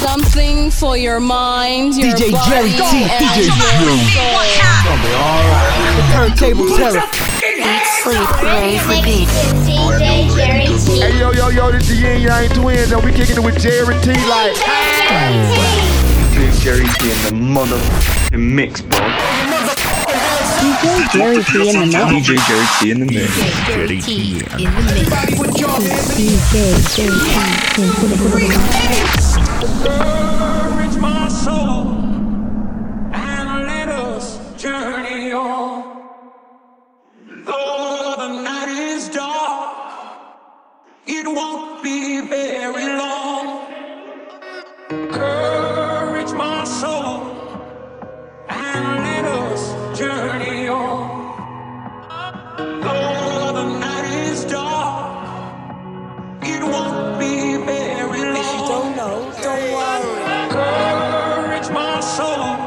Something for your mind, your DJ body, Jerry T, and DJ your soul. The turntable terror. Eat, sleep, rave, repeat. DJ Jerry T. Hey yo yo yo, this the Yin Yang Twins, and we kicking it with Jerry T like. Big Jerry T in the motherfucking mix, bro. DJ Jerry T in the mix. DJ Jerry T in the mix. Jerry T in the mix. DJ Jerry T in the mix. Encourage my soul and let us journey on. Though the night is dark, it won't Encourage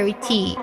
DJ Jerry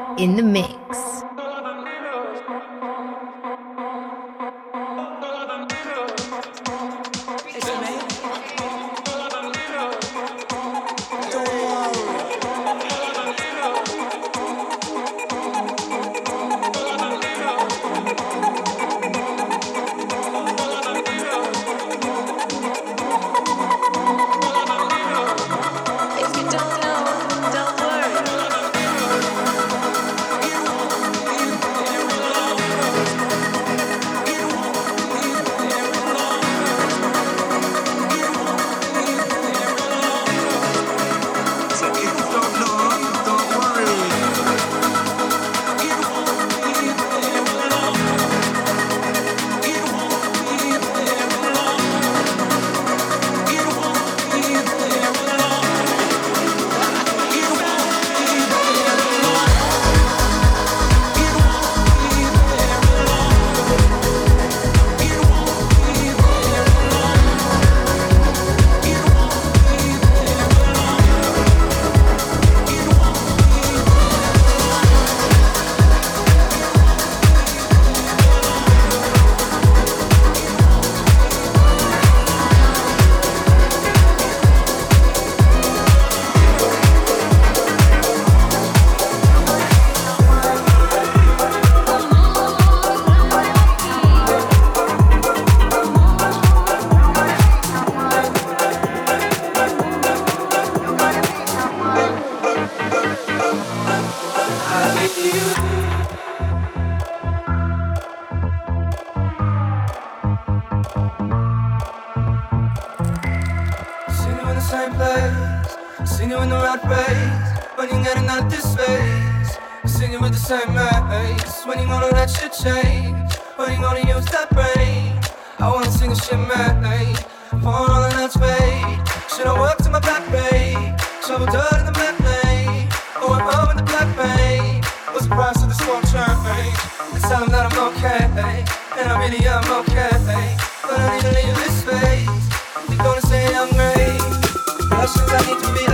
And I really am okay, but I need to leave this space. They gonna say I'm great. Questions I need to be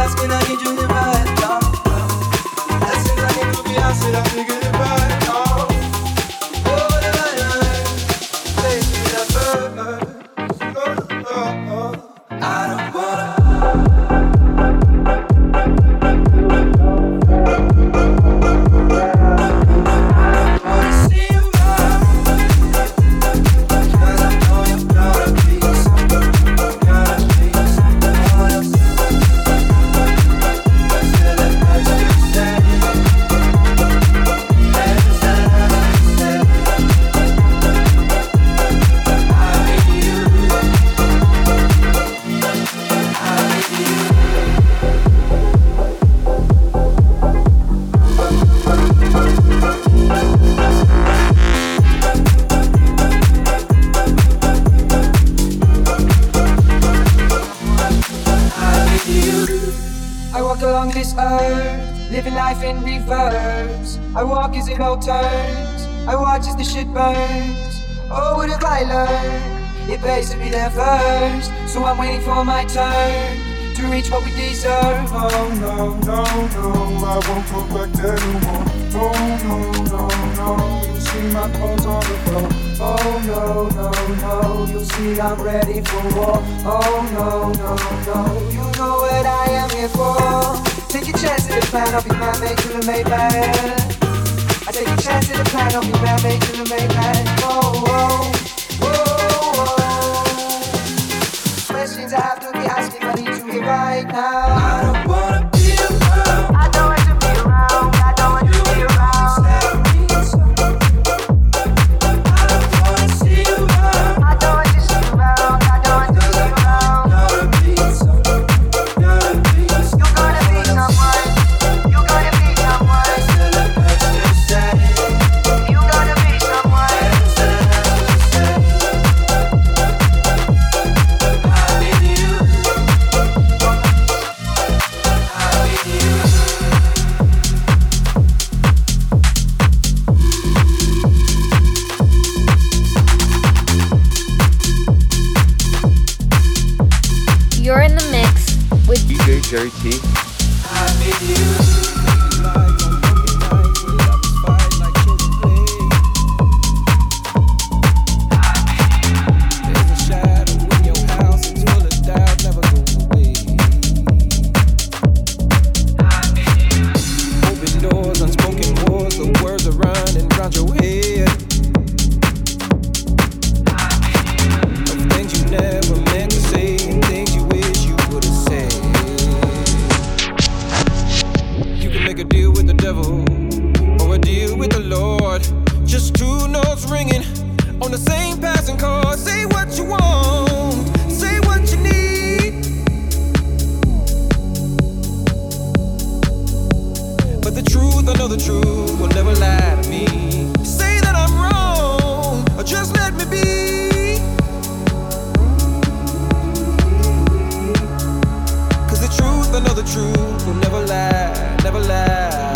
I know the truth will never lie, never lie,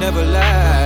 never lie.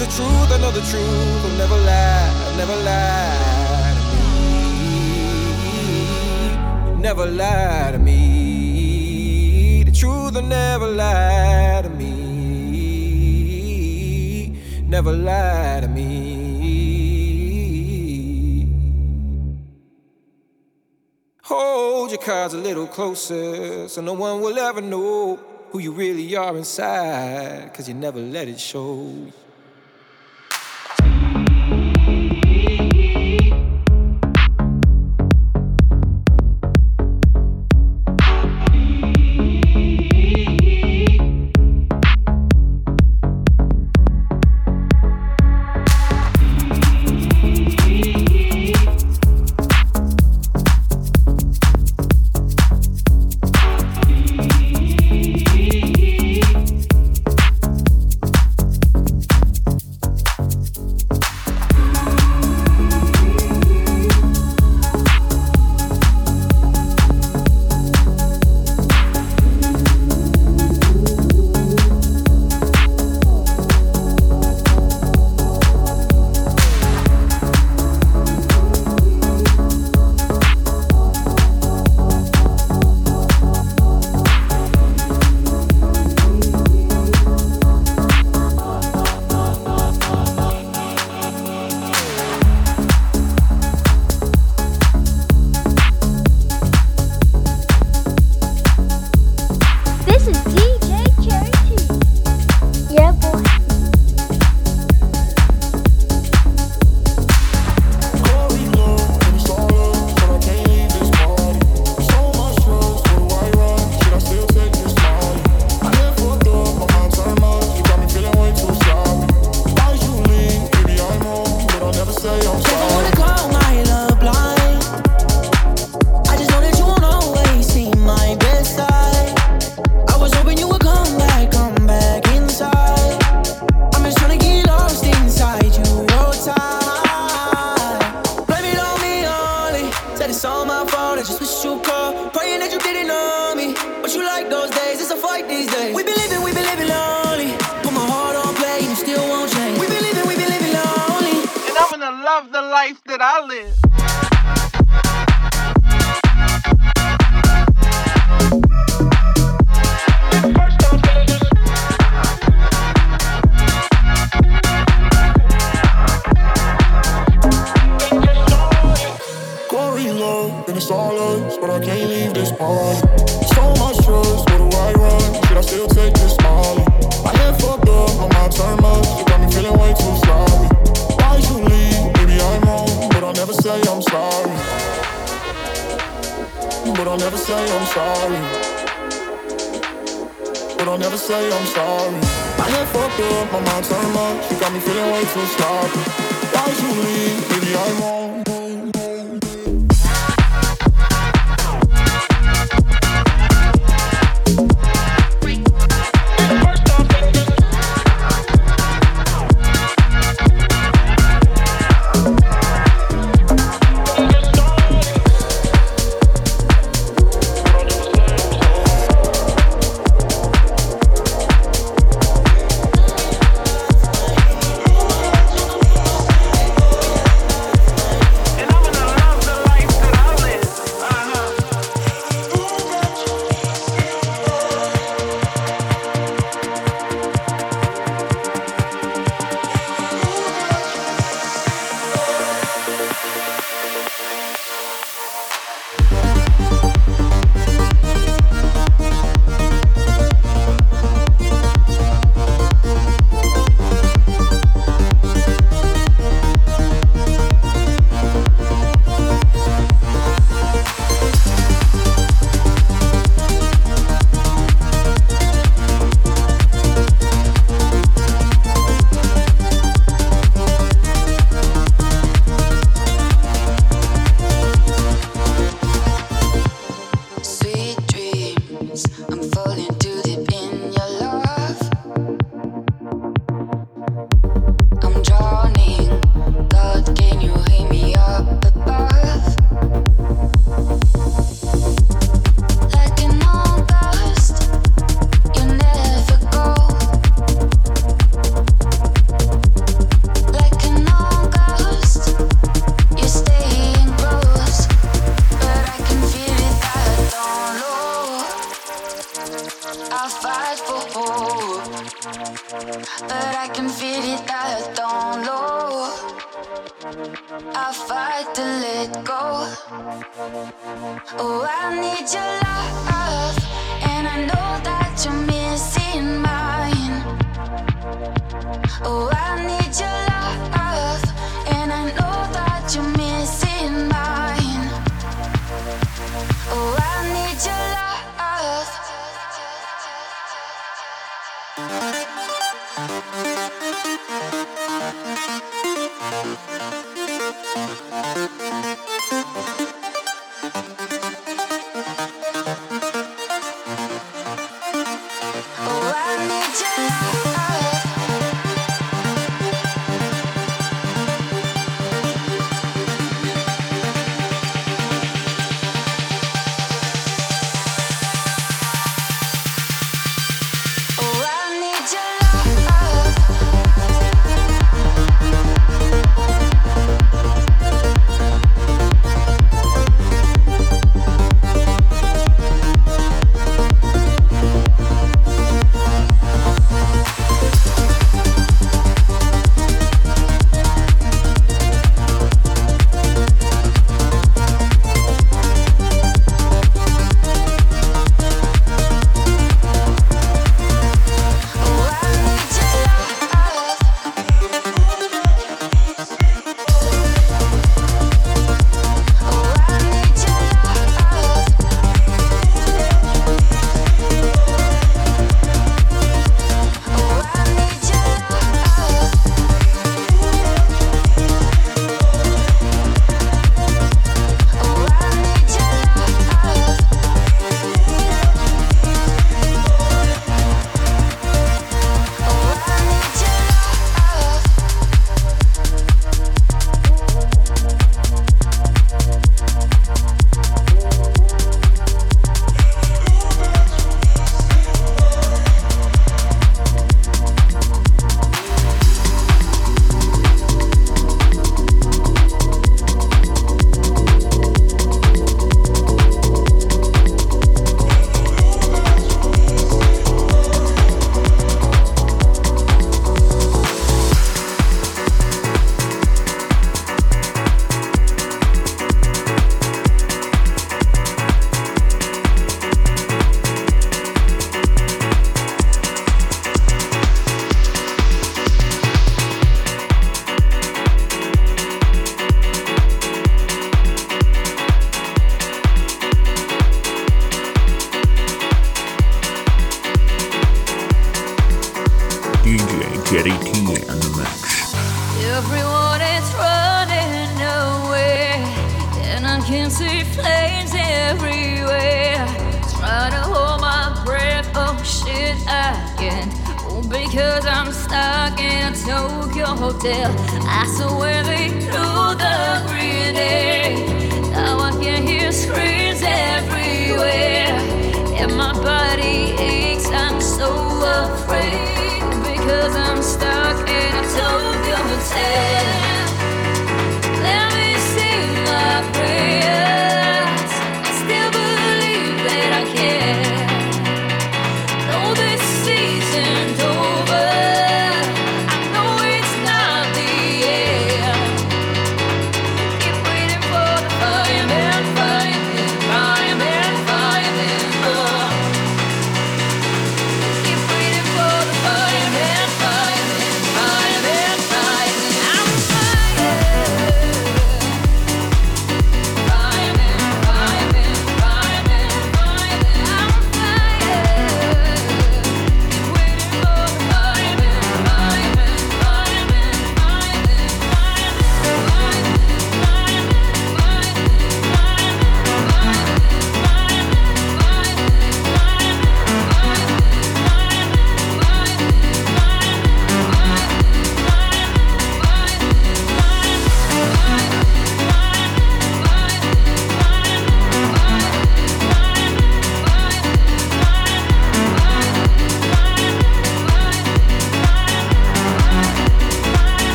the truth, I know the truth. I'll never lie, I'll never lie to me. Never lie to me. The truth, I'll never lie to me. Never lie to me. Hold your cards a little closer so no one will ever know who you really are inside, cause you never let it show.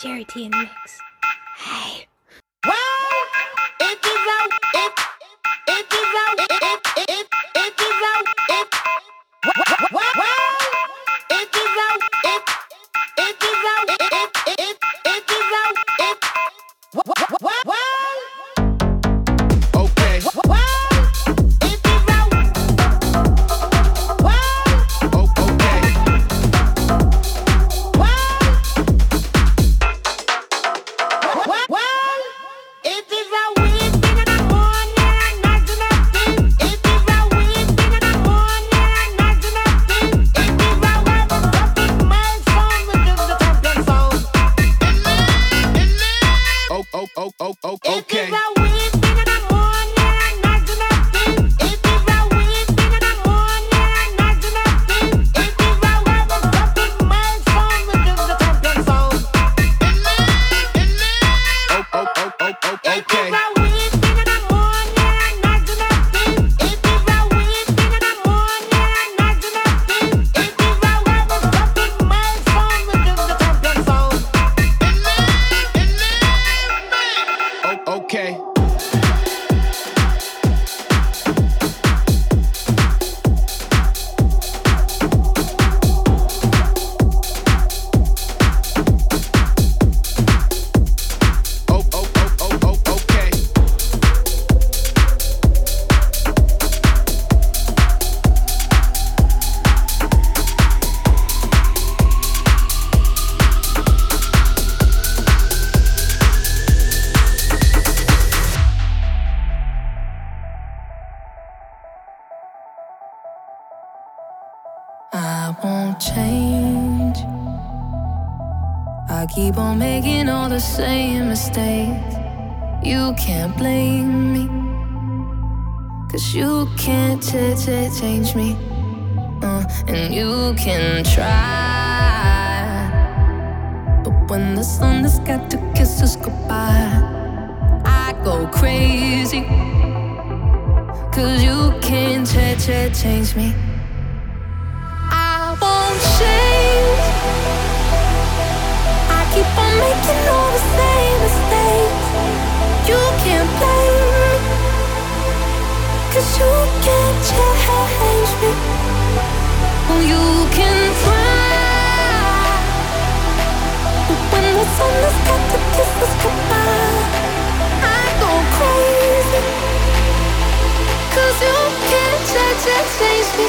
Jerry T in the mix. Keep on making all the same mistakes. You can't blame me. Cause you can't ch- ch- change me. Uh, and you can try. But when the sun has got to kiss us goodbye, I go crazy. Cause you can't ch- ch- change me. Keep on making all the same mistakes. You can't blame you can't change me. You can try. But when the sun I go crazy. Cause you can't change, change, me.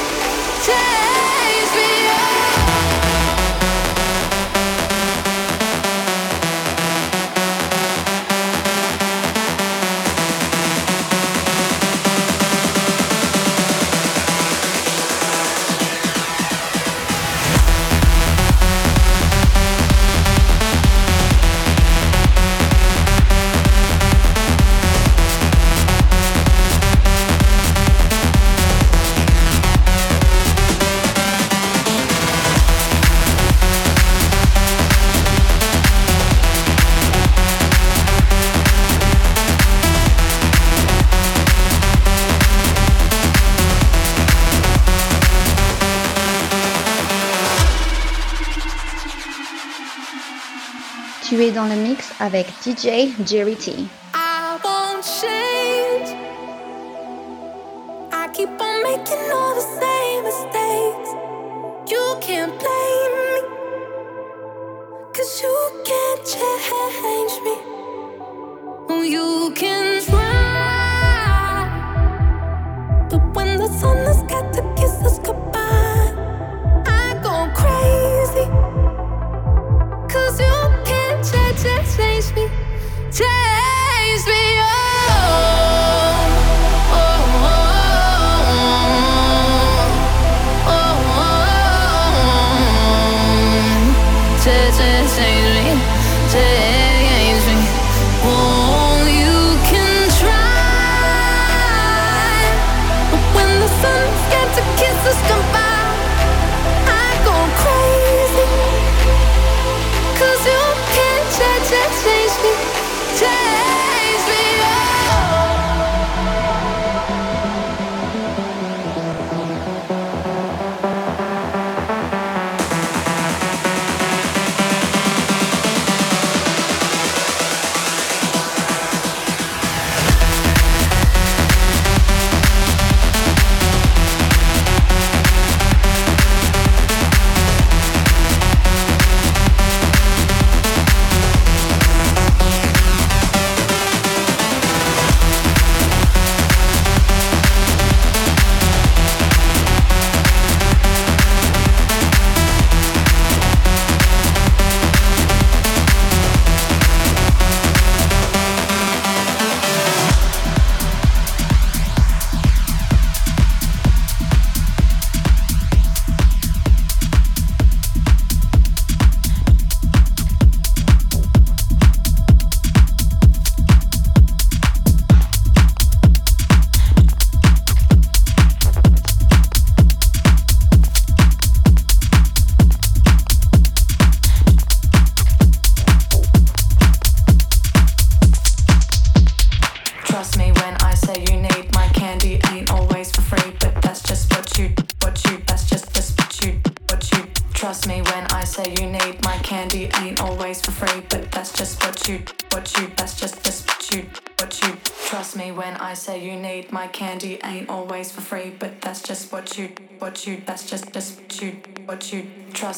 Change me. oh. Tu es dans le mix avec DJ Jerry T. I won't change. I keep on making all the same mistakes. You can't blame me. Cause you can't change me. You can try. But when the sun has got to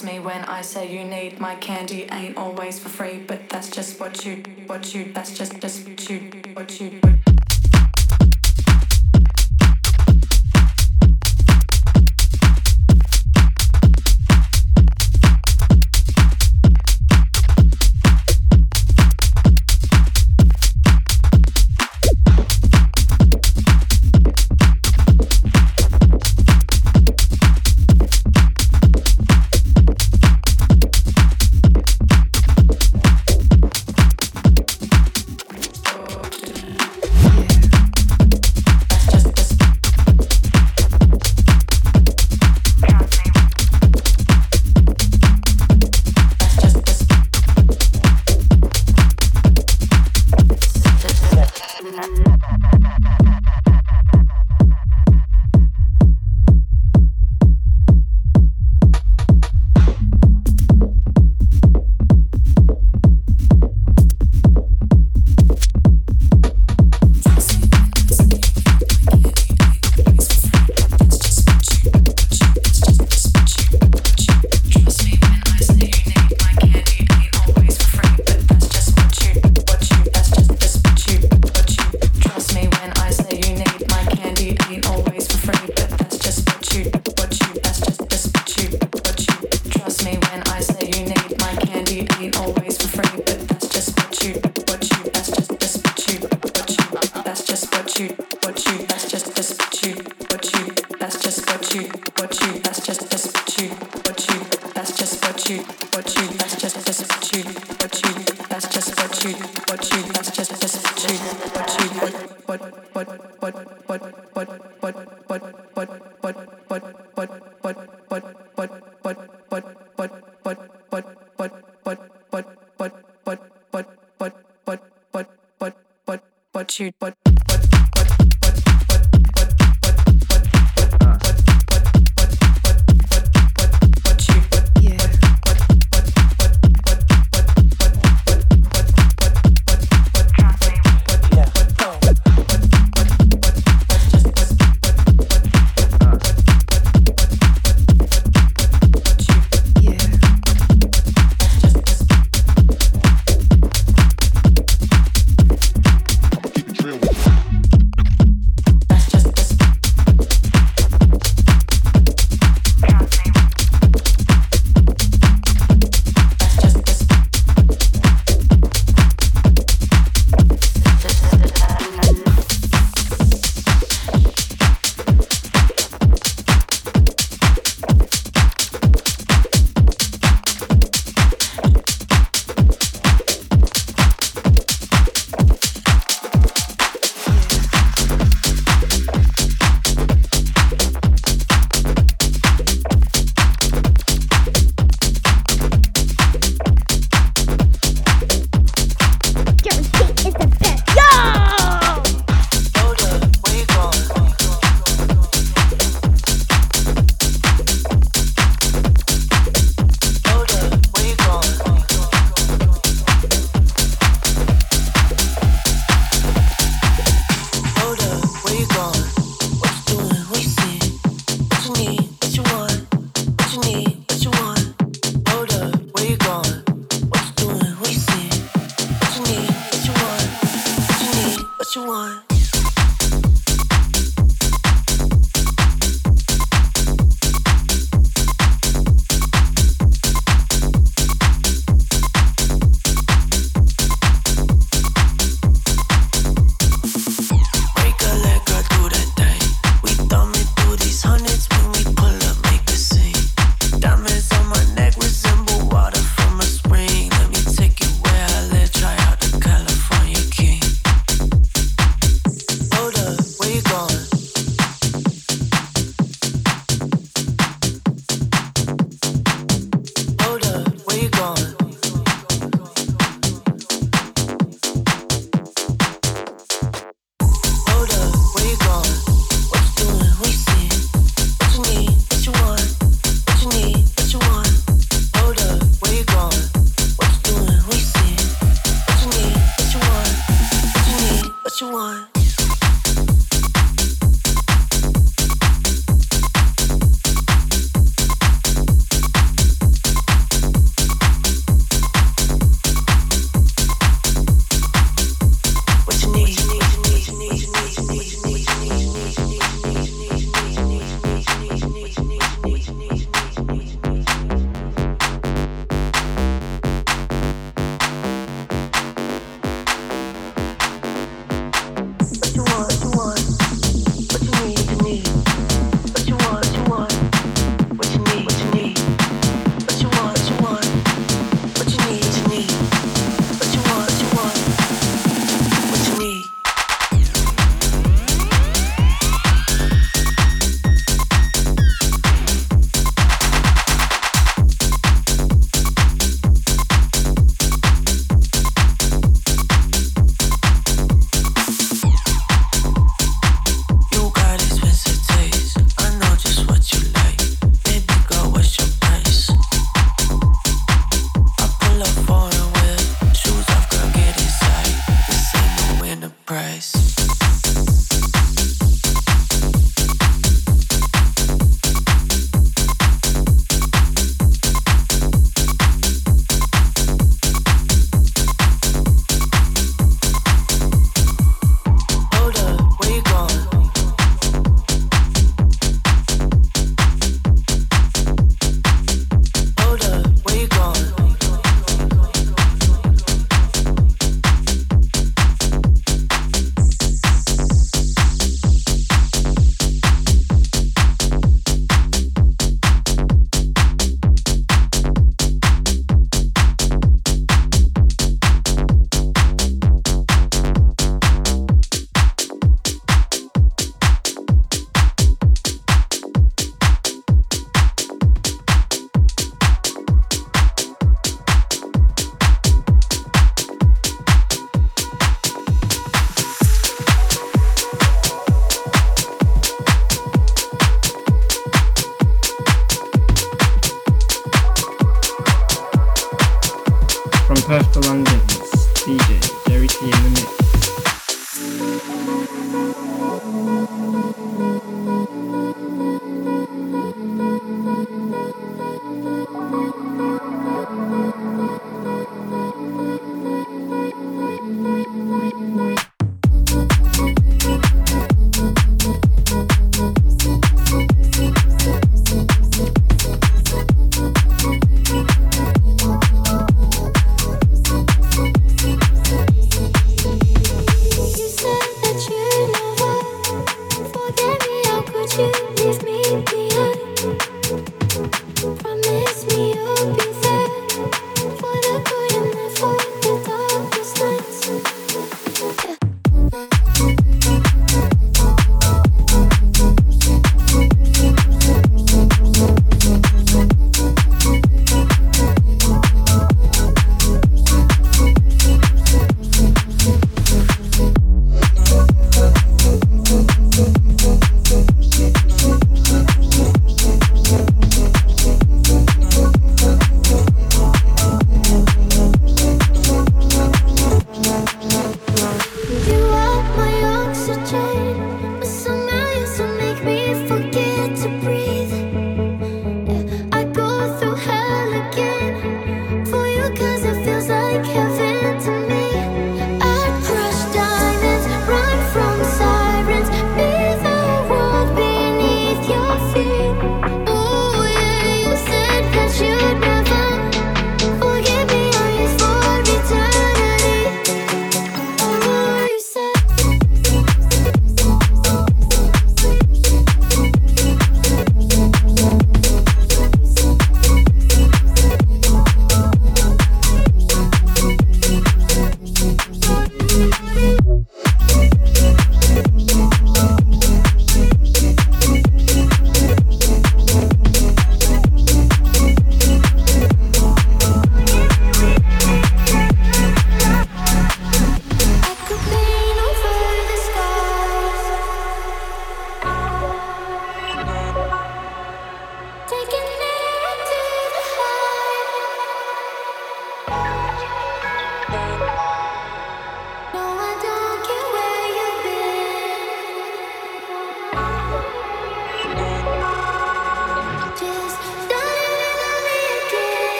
trust me when I say you need my candy ain't always for free, but that's just what you what you that's just just what you what you. What you.